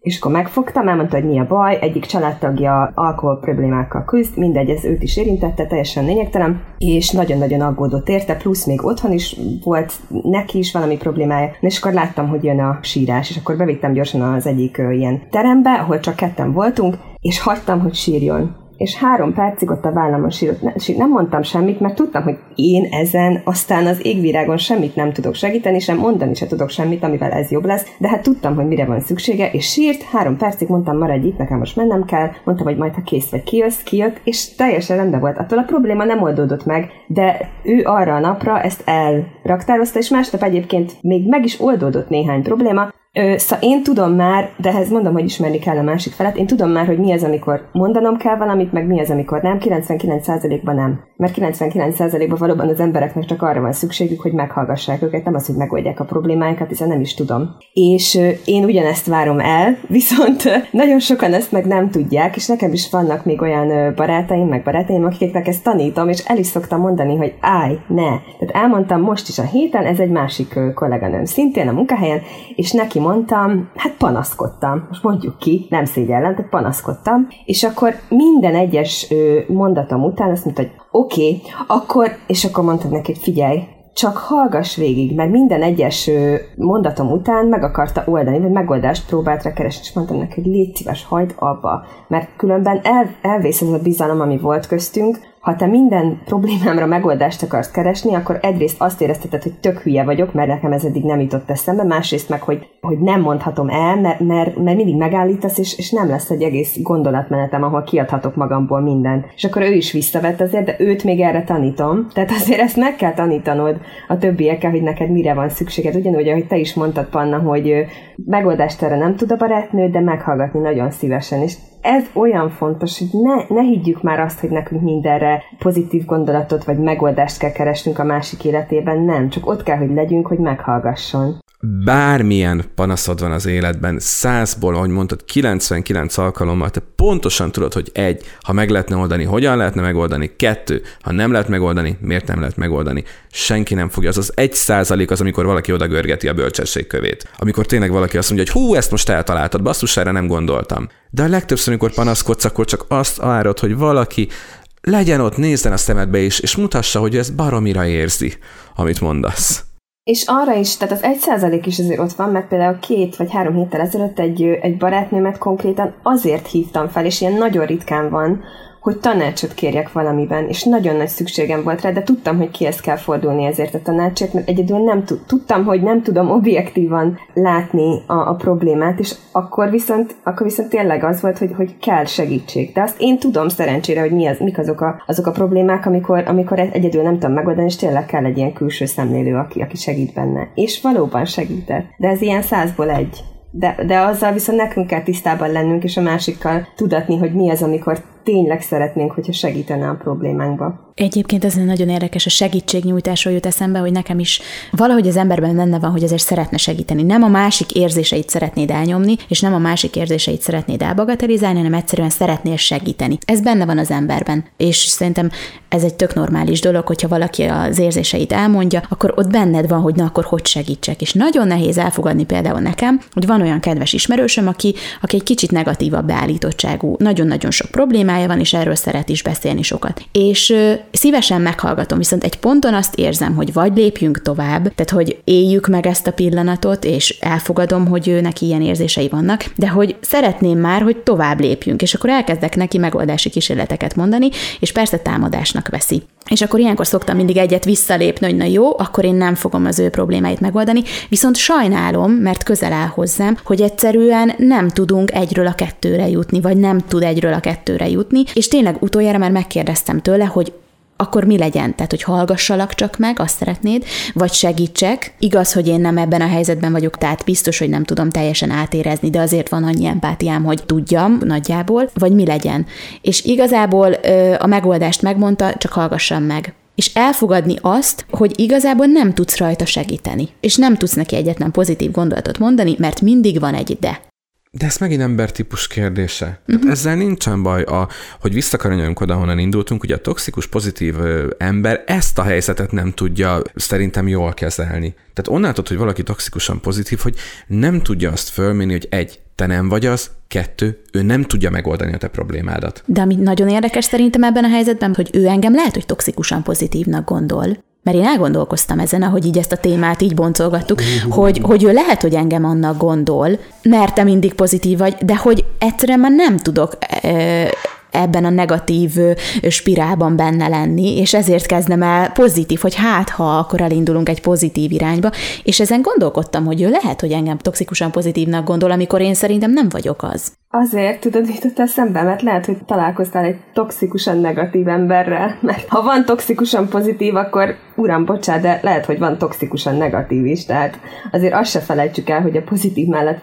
és akkor megfogtam, elmondta, hogy mi a baj, egyik családtagja alkohol problémákkal küzd, mindegy, ez őt is érintette, teljesen lényegtelen, és nagyon-nagyon aggódott érte, plusz még otthon is volt neki is valami problémája, és akkor láttam, hogy jön a sírás, és akkor bevittem gyorsan az egyik ilyen terembe, ahol csak ketten voltunk, és hagytam, hogy sírjon és három percig ott a vállamon sírott. Ne, nem mondtam semmit, mert tudtam, hogy én ezen aztán az égvirágon semmit nem tudok segíteni, sem mondani se tudok semmit, amivel ez jobb lesz, de hát tudtam, hogy mire van szüksége, és sírt, három percig mondtam, maradj itt, nekem most mennem kell, mondtam, hogy majd ha kész vagy kijössz, kijött, és teljesen rendben volt. Attól a probléma nem oldódott meg, de ő arra a napra ezt elraktározta, és másnap egyébként még meg is oldódott néhány probléma, szóval én tudom már, de ehhez mondom, hogy ismerni kell a másik felet, én tudom már, hogy mi az, amikor mondanom kell valamit, meg mi az, amikor nem, 99%-ban nem. Mert 99%-ban valóban az embereknek csak arra van szükségük, hogy meghallgassák őket, nem az, hogy megoldják a problémáikat, hiszen nem is tudom. És én ugyanezt várom el, [laughs] viszont nagyon sokan ezt meg nem tudják, és nekem is vannak még olyan barátaim, meg barátaim, akiknek ezt tanítom, és el is szoktam mondani, hogy állj, ne. Tehát elmondtam most is a héten, ez egy másik kolléganőm szintén a munkahelyen, és neki mondtam, hát panaszkodtam. Most mondjuk ki, nem szégyellem, de panaszkodtam. És akkor minden egyes mondatom után azt mondta, hogy oké, okay, akkor, és akkor mondtam neki, hogy figyelj, csak hallgass végig, mert minden egyes mondatom után meg akarta oldani, vagy megoldást próbált rá keresni, és mondtam neki, hogy légy szíves, hagyd abba, mert különben el, elvész ez a bizalom, ami volt köztünk, ha te minden problémámra megoldást akarsz keresni, akkor egyrészt azt érezteted, hogy tök hülye vagyok, mert nekem ez eddig nem jutott eszembe, másrészt meg, hogy, hogy nem mondhatom el, mert, mert, mert mindig megállítasz, és, és nem lesz egy egész gondolatmenetem, ahol kiadhatok magamból mindent. És akkor ő is visszavett azért, de őt még erre tanítom. Tehát azért ezt meg kell tanítanod a többiekkel, hogy neked mire van szükséged. Ugyanúgy, ahogy te is mondtad, Panna, hogy megoldást erre nem tud a barátnő, de meghallgatni nagyon szívesen. És ez olyan fontos, hogy ne, ne higgyük már azt, hogy nekünk mindenre pozitív gondolatot vagy megoldást kell keresnünk a másik életében, nem, csak ott kell, hogy legyünk, hogy meghallgasson bármilyen panaszod van az életben, százból, ahogy mondtad, 99 alkalommal, te pontosan tudod, hogy egy, ha meg lehetne oldani, hogyan lehetne megoldani, kettő, ha nem lehet megoldani, miért nem lehet megoldani. Senki nem fogja. Az az egy százalék az, amikor valaki oda görgeti a bölcsesség kövét. Amikor tényleg valaki azt mondja, hogy hú, ezt most eltaláltad, basszus, erre nem gondoltam. De a legtöbbször, amikor panaszkodsz, akkor csak azt várod, hogy valaki legyen ott, nézzen a szemedbe is, és mutassa, hogy ez baromira érzi, amit mondasz. És arra is, tehát az egy százalék is azért ott van, mert például két vagy három héttel ezelőtt egy, egy barátnőmet konkrétan azért hívtam fel, és ilyen nagyon ritkán van, hogy tanácsot kérjek valamiben, és nagyon nagy szükségem volt rá, de tudtam, hogy kihez kell fordulni ezért a tanácsért, mert egyedül nem tud, tudtam, hogy nem tudom objektívan látni a, a problémát, és akkor viszont, akkor viszont tényleg az volt, hogy, hogy kell segítség. De azt én tudom szerencsére, hogy mi az, mik azok a, azok a problémák, amikor, amikor egyedül nem tudom megoldani, és tényleg kell egy ilyen külső szemlélő, aki, aki segít benne. És valóban segített. De ez ilyen százból egy. De, de azzal viszont nekünk kell tisztában lennünk, és a másikkal tudatni, hogy mi az, amikor tényleg szeretnénk, hogyha segítene a problémánkba. Egyébként ez nagyon érdekes, a segítségnyújtásról jut eszembe, hogy nekem is valahogy az emberben benne van, hogy azért szeretne segíteni. Nem a másik érzéseit szeretnéd elnyomni, és nem a másik érzéseit szeretnéd elbagatelizálni, hanem egyszerűen szeretnél segíteni. Ez benne van az emberben, és szerintem ez egy tök normális dolog, hogyha valaki az érzéseit elmondja, akkor ott benned van, hogy na akkor hogy segítsek. És nagyon nehéz elfogadni például nekem, hogy van olyan kedves ismerősöm, aki, aki egy kicsit negatívabb beállítottságú, nagyon-nagyon sok problémája van, és erről szeret is beszélni sokat. És szívesen meghallgatom, viszont egy ponton azt érzem, hogy vagy lépjünk tovább, tehát hogy éljük meg ezt a pillanatot, és elfogadom, hogy őnek ilyen érzései vannak, de hogy szeretném már, hogy tovább lépjünk, és akkor elkezdek neki megoldási kísérleteket mondani, és persze támadásnak veszi. És akkor ilyenkor szoktam mindig egyet visszalépni, hogy na jó, akkor én nem fogom az ő problémáit megoldani, viszont sajnálom, mert közel áll hozzám, hogy egyszerűen nem tudunk egyről a kettőre jutni, vagy nem tud egyről a kettőre jutni, és tényleg utoljára már megkérdeztem tőle, hogy akkor mi legyen? Tehát, hogy hallgassalak csak meg, azt szeretnéd, vagy segítsek. Igaz, hogy én nem ebben a helyzetben vagyok, tehát biztos, hogy nem tudom teljesen átérezni, de azért van annyi empátiám, hogy tudjam nagyjából, vagy mi legyen. És igazából ö, a megoldást megmondta, csak hallgassam meg és elfogadni azt, hogy igazából nem tudsz rajta segíteni, és nem tudsz neki egyetlen pozitív gondolatot mondani, mert mindig van egy de. De ez megint embertípus kérdése. Uh-huh. ezzel nincsen baj, a, hogy visszakanyarodjunk oda, honnan indultunk, ugye a toxikus pozitív ember ezt a helyzetet nem tudja szerintem jól kezelni. Tehát onnantól, hogy valaki toxikusan pozitív, hogy nem tudja azt fölmérni, hogy egy, te nem vagy az, kettő, ő nem tudja megoldani a te problémádat. De ami nagyon érdekes szerintem ebben a helyzetben, hogy ő engem lehet, hogy toxikusan pozitívnak gondol, mert én elgondolkoztam ezen, ahogy így ezt a témát így boncolgattuk, hogy, hogy ő lehet, hogy engem annak gondol, mert te mindig pozitív vagy, de hogy egyszerűen már nem tudok ebben a negatív spirálban benne lenni, és ezért kezdem el pozitív, hogy hát, ha akkor elindulunk egy pozitív irányba, és ezen gondolkodtam, hogy ő lehet, hogy engem toxikusan pozitívnak gondol, amikor én szerintem nem vagyok az. Azért tudod, jutott eszembe, mert lehet, hogy találkoztál egy toxikusan negatív emberrel, mert ha van toxikusan pozitív, akkor uram, bocsánat, de lehet, hogy van toxikusan negatív is, tehát azért azt se felejtsük el, hogy a pozitív mellett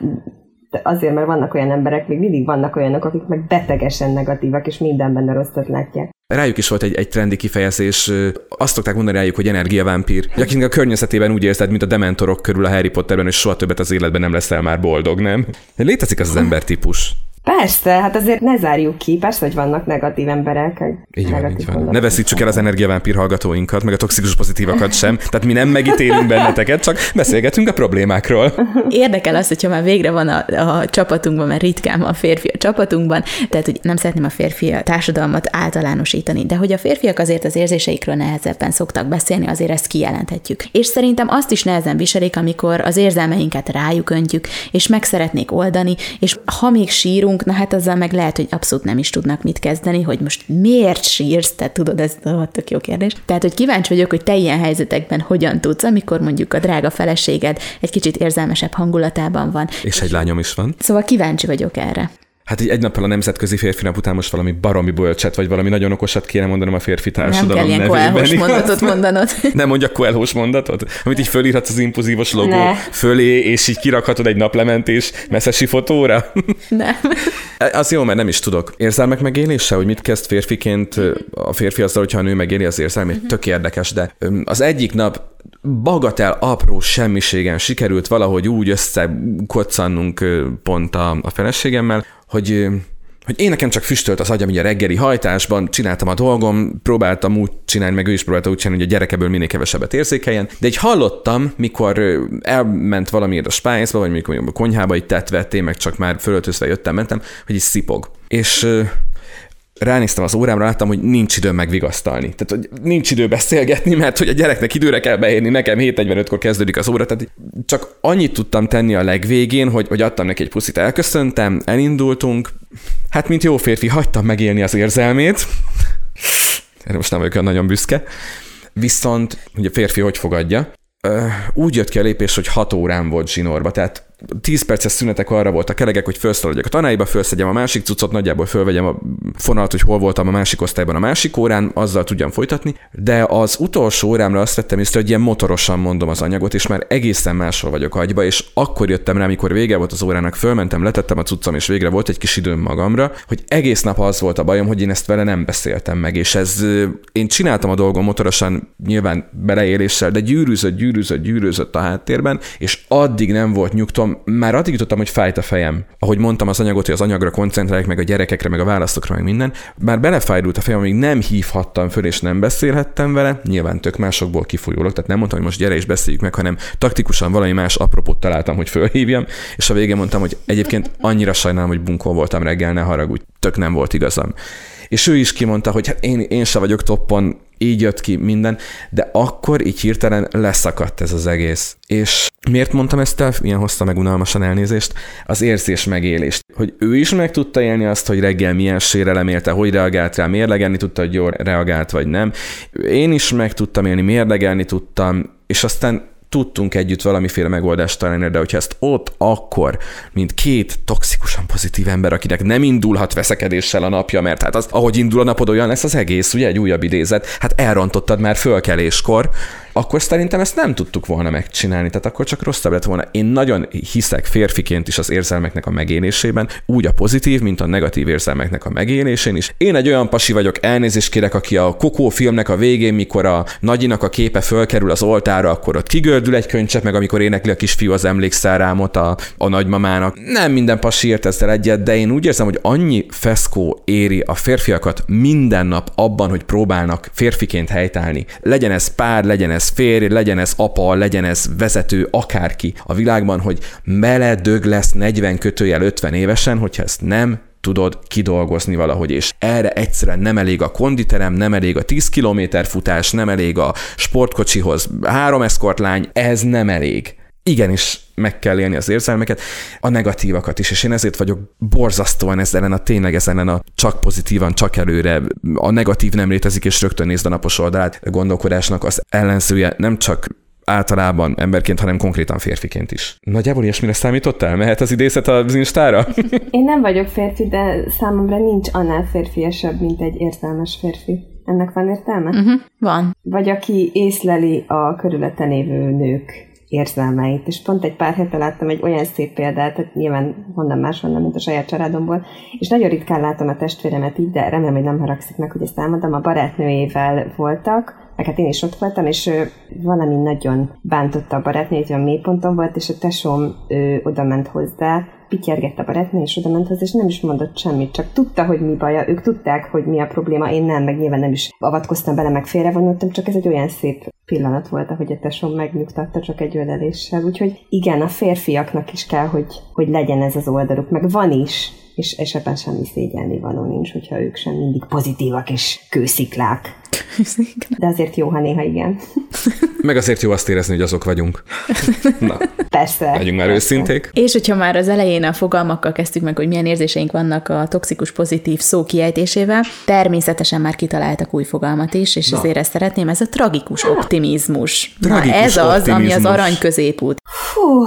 azért, mert vannak olyan emberek, még mindig vannak olyanok, akik meg betegesen negatívak, és mindenben a rosszat látják. Rájuk is volt egy, egy trendi kifejezés, azt szokták mondani rájuk, hogy energiavámpír. Akinek a környezetében úgy érzed, mint a dementorok körül a Harry Potterben, és soha többet az életben nem leszel már boldog, nem? Létezik az az embertípus. Persze, hát azért ne zárjuk ki, persze, hogy vannak negatív emberek. Így van, így van. Ne veszítsük el az energiavámpír hallgatóinkat, meg a toxikus pozitívakat sem. [laughs] Tehát mi nem megítélünk benneteket, csak beszélgetünk a problémákról. Érdekel az, hogyha már végre van a, a csapatunkban, mert ritkán van férfi a csapatunkban, tehát hogy nem szeretném a férfi társadalmat általánosítani, de hogy a férfiak azért az érzéseikről nehezebben szoktak beszélni, azért ezt kijelenthetjük. És szerintem azt is nehezen viselik, amikor az érzelmeinket rájuk öntjük, és meg szeretnék oldani, és ha még sírunk, sírunk, na hát azzal meg lehet, hogy abszolút nem is tudnak mit kezdeni, hogy most miért sírsz, tehát tudod, ez a tök jó kérdés. Tehát, hogy kíváncsi vagyok, hogy te ilyen helyzetekben hogyan tudsz, amikor mondjuk a drága feleséged egy kicsit érzelmesebb hangulatában van. És egy lányom is van. Szóval kíváncsi vagyok erre. Hát így egy nappal a nemzetközi férfi nap után most valami baromi bölcset, vagy valami nagyon okosat kéne mondanom a férfi társadalom Nem kell ilyen mondatot mondanod. [laughs] Nem mondjak koelhós mondatot? Amit így fölírhatsz az impulzívos logó ne. fölé, és így kirakhatod egy naplementés messzesi fotóra? [laughs] Nem. Az jó, mert nem is tudok. Érzelmek megélése, hogy mit kezd férfiként a férfi azzal, hogyha a nő megéli az érzelmét, uh-huh. tök érdekes, de az egyik nap bagatel apró semmiségen sikerült valahogy úgy összekoccannunk pont a, a feleségemmel, hogy hogy én nekem csak füstölt az agyam, ugye a reggeli hajtásban, csináltam a dolgom, próbáltam úgy csinálni, meg ő is próbálta úgy csinálni, hogy a gyerekeből minél kevesebbet érzékeljen, de egy hallottam, mikor elment valamiért a spájzba, vagy mikor a konyhába itt tett vetté, meg csak már fölöltözve jöttem, mentem, hogy is szipog. És ránéztem az órámra, láttam, hogy nincs időm megvigasztalni. Tehát, hogy nincs idő beszélgetni, mert hogy a gyereknek időre kell beérni, nekem 7.45-kor kezdődik az óra, tehát csak annyit tudtam tenni a legvégén, hogy, hogy adtam neki egy puszit, elköszöntem, elindultunk, hát mint jó férfi, hagytam megélni az érzelmét, erre most nem vagyok nagyon büszke, viszont ugye a férfi hogy fogadja, úgy jött ki a lépés, hogy 6 órán volt zsinórba, tehát 10 perces szünetek arra voltak kelegek, hogy felszaladjak a tanáiba, felszedjem a másik cuccot, nagyjából fölvegyem a fonalat, hogy hol voltam a másik osztályban a másik órán, azzal tudjam folytatni, de az utolsó órámra azt vettem észre, hogy ilyen motorosan mondom az anyagot, és már egészen máshol vagyok agyba, és akkor jöttem rá, amikor vége volt az órának, fölmentem, letettem a cuccom, és végre volt egy kis időm magamra, hogy egész nap az volt a bajom, hogy én ezt vele nem beszéltem meg, és ez én csináltam a dolgom motorosan, nyilván beleéléssel, de gyűrűzött, gyűrűzött, gyűrűzött a háttérben, és addig nem volt nyugtom, már addig jutottam, hogy fájt a fejem. Ahogy mondtam az anyagot, hogy az anyagra koncentrálják, meg a gyerekekre, meg a választokra, meg minden. Már belefájdult a fejem, amíg nem hívhattam föl, és nem beszélhettem vele. Nyilván tök másokból kifolyólag, tehát nem mondtam, hogy most gyere és beszéljük meg, hanem taktikusan valami más apropót találtam, hogy fölhívjam, és a végén mondtam, hogy egyébként annyira sajnálom, hogy bunkó voltam reggel, ne haragudj, tök nem volt igazam. És ő is kimondta, hogy hát én, én se vagyok toppon, így jött ki minden, de akkor így hirtelen leszakadt ez az egész. És miért mondtam ezt el, ilyen hozta meg unalmasan elnézést? Az érzés megélést. Hogy ő is meg tudta élni azt, hogy reggel milyen sérelem élte, hogy reagált rá, mérlegelni tudta, hogy jól reagált vagy nem. Én is meg tudtam élni, mérlegelni tudtam, és aztán tudtunk együtt valamiféle megoldást találni, de hogyha ezt ott akkor, mint két toxikusan pozitív ember, akinek nem indulhat veszekedéssel a napja, mert hát az, ahogy indul a napod, olyan lesz az egész, ugye egy újabb idézet, hát elrontottad már fölkeléskor, akkor szerintem ezt nem tudtuk volna megcsinálni, tehát akkor csak rosszabb lett volna. Én nagyon hiszek férfiként is az érzelmeknek a megélésében, úgy a pozitív, mint a negatív érzelmeknek a megélésén is. Én egy olyan pasi vagyok, elnézést kérek, aki a Kokó filmnek a végén, mikor a nagyinak a képe fölkerül az oltára, akkor ott kigördül egy könycsepp, meg amikor énekli a kisfiú az emlékszárámot a, a nagymamának. Nem minden pasi ért ezzel egyet, de én úgy érzem, hogy annyi feszkó éri a férfiakat minden nap abban, hogy próbálnak férfiként helytállni. Legyen ez pár, legyen ez ez férj, legyen ez apa, legyen ez vezető, akárki a világban, hogy dög lesz 40 kötőjel 50 évesen, hogyha ezt nem tudod kidolgozni valahogy, és erre egyszerűen nem elég a konditerem, nem elég a 10 km futás, nem elég a sportkocsihoz három eszkortlány, ez nem elég. Igenis, meg kell élni az érzelmeket, a negatívakat is, és én ezért vagyok borzasztóan ezzel a tényleg ezen a csak pozitívan, csak előre, a negatív nem létezik, és rögtön nézd a napos oldalát gondolkodásnak az ellenzője nem csak általában emberként, hanem konkrétan férfiként is. Nagyjából ilyesmire számítottál? Mehet az idézet az Instára? Én nem vagyok férfi, de számomra nincs annál férfiasabb, mint egy értelmes férfi. Ennek van értelme? Uh-huh, van. Vagy aki észleli a körülötte lévő nők érzelmeit. És pont egy pár hete láttam egy olyan szép példát, tehát nyilván honnan máshonnan, mint a saját családomból, és nagyon ritkán látom a testvéremet így, de remélem, hogy nem haragszik meg, hogy ezt elmondom. A barátnőjével voltak, meg hát én is ott voltam, és ő valami nagyon bántotta a barátnőjét, olyan mélyponton volt, és a tesóm ő, oda ment hozzá, pityergett a barátnő, és oda ment hozzá, és nem is mondott semmit, csak tudta, hogy mi baja, ők tudták, hogy mi a probléma, én nem, meg nyilván nem is avatkoztam bele, meg félrevonultam, csak ez egy olyan szép pillanat volt, ahogy a tesóm megnyugtatta csak egy öleléssel. Úgyhogy igen, a férfiaknak is kell, hogy, hogy legyen ez az oldaluk, meg van is, és, és ebben semmi szégyelni való nincs, hogyha ők sem mindig pozitívak és kősziklák. De azért jó, ha néha igen. Meg azért jó azt érezni, hogy azok vagyunk. [laughs] Na. Persze. Legyünk már őszinték. És hogyha már az elején a fogalmakkal kezdtük meg, hogy milyen érzéseink vannak a toxikus pozitív szó kiejtésével, természetesen már kitaláltak új fogalmat is, és Na. ezért ezt szeretném, ez a tragikus optimizmus. Tragikus Na ez optimizmus. az, ami az arany középút. Fú,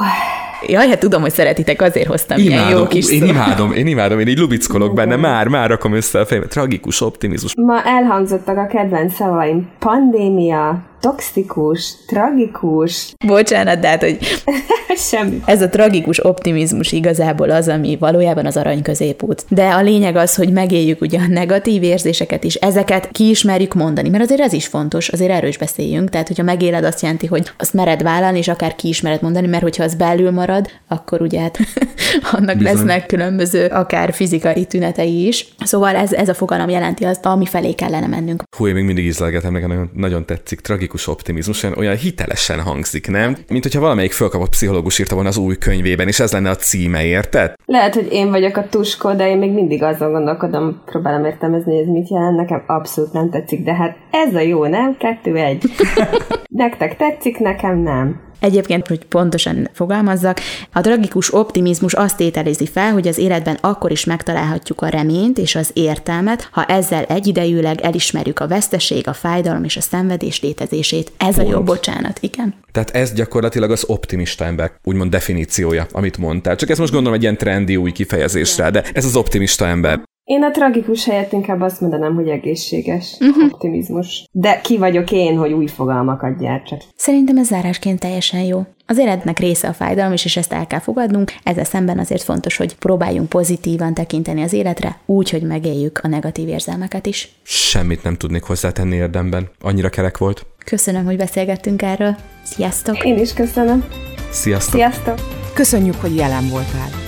Jaj, hát tudom, hogy szeretitek, azért hoztam imádom, ilyen jó kis Én imádom, én imádom, én így lubickolok benne, már, már rakom össze a fejembe. Tragikus optimizmus. Ma elhangzottak a kedvenc szavaim. Pandémia, toxikus, tragikus. Bocsánat, de hát, hogy [laughs] Semmi. ez a tragikus optimizmus igazából az, ami valójában az arany középút. De a lényeg az, hogy megéljük ugye a negatív érzéseket is, ezeket kiismerjük mondani, mert azért ez is fontos, azért erről is beszéljünk, tehát hogyha megéled, azt jelenti, hogy azt mered vállalni, és akár kiismered mondani, mert hogyha az belül marad, akkor ugye hát [laughs] annak Bizony. lesznek különböző, akár fizikai tünetei is. Szóval ez, ez a fogalom jelenti azt, ami felé kellene mennünk. Hú, én még mindig ízlelgetem, nekem nagyon, nagyon tetszik. Tragikus tragikus optimizmus, olyan, olyan hitelesen hangzik, nem? Mint hogyha valamelyik fölkapott pszichológus írta volna az új könyvében, és ez lenne a címe, érted? Lehet, hogy én vagyok a tuskó, de én még mindig azon gondolkodom, próbálom értelmezni, hogy ez mit jelent, nekem abszolút nem tetszik, de hát ez a jó, nem? Kettő egy. [laughs] Nektek tetszik, nekem nem. Egyébként, hogy pontosan fogalmazzak, a tragikus optimizmus azt tételezi fel, hogy az életben akkor is megtalálhatjuk a reményt és az értelmet, ha ezzel egyidejűleg elismerjük a veszteség, a fájdalom és a szenvedés létezését. Ez Pont. a jó bocsánat, igen. Tehát ez gyakorlatilag az optimista ember, úgymond definíciója, amit mondtál. Csak ez most gondolom egy ilyen trendi új kifejezésre, de ez az optimista ember. Én a tragikus helyett inkább azt mondanám, hogy egészséges uh-huh. optimizmus. De ki vagyok én, hogy új fogalmakat gyártsak? Szerintem ez zárásként teljesen jó. Az életnek része a fájdalom, és ezt el kell fogadnunk. Ezzel szemben azért fontos, hogy próbáljunk pozitívan tekinteni az életre, úgy, hogy megéljük a negatív érzelmeket is. Semmit nem tudnék hozzátenni érdemben. Annyira kerek volt. Köszönöm, hogy beszélgettünk erről. Sziasztok! Én is köszönöm. Sziasztok! Sziasztok! Köszönjük, hogy jelen voltál.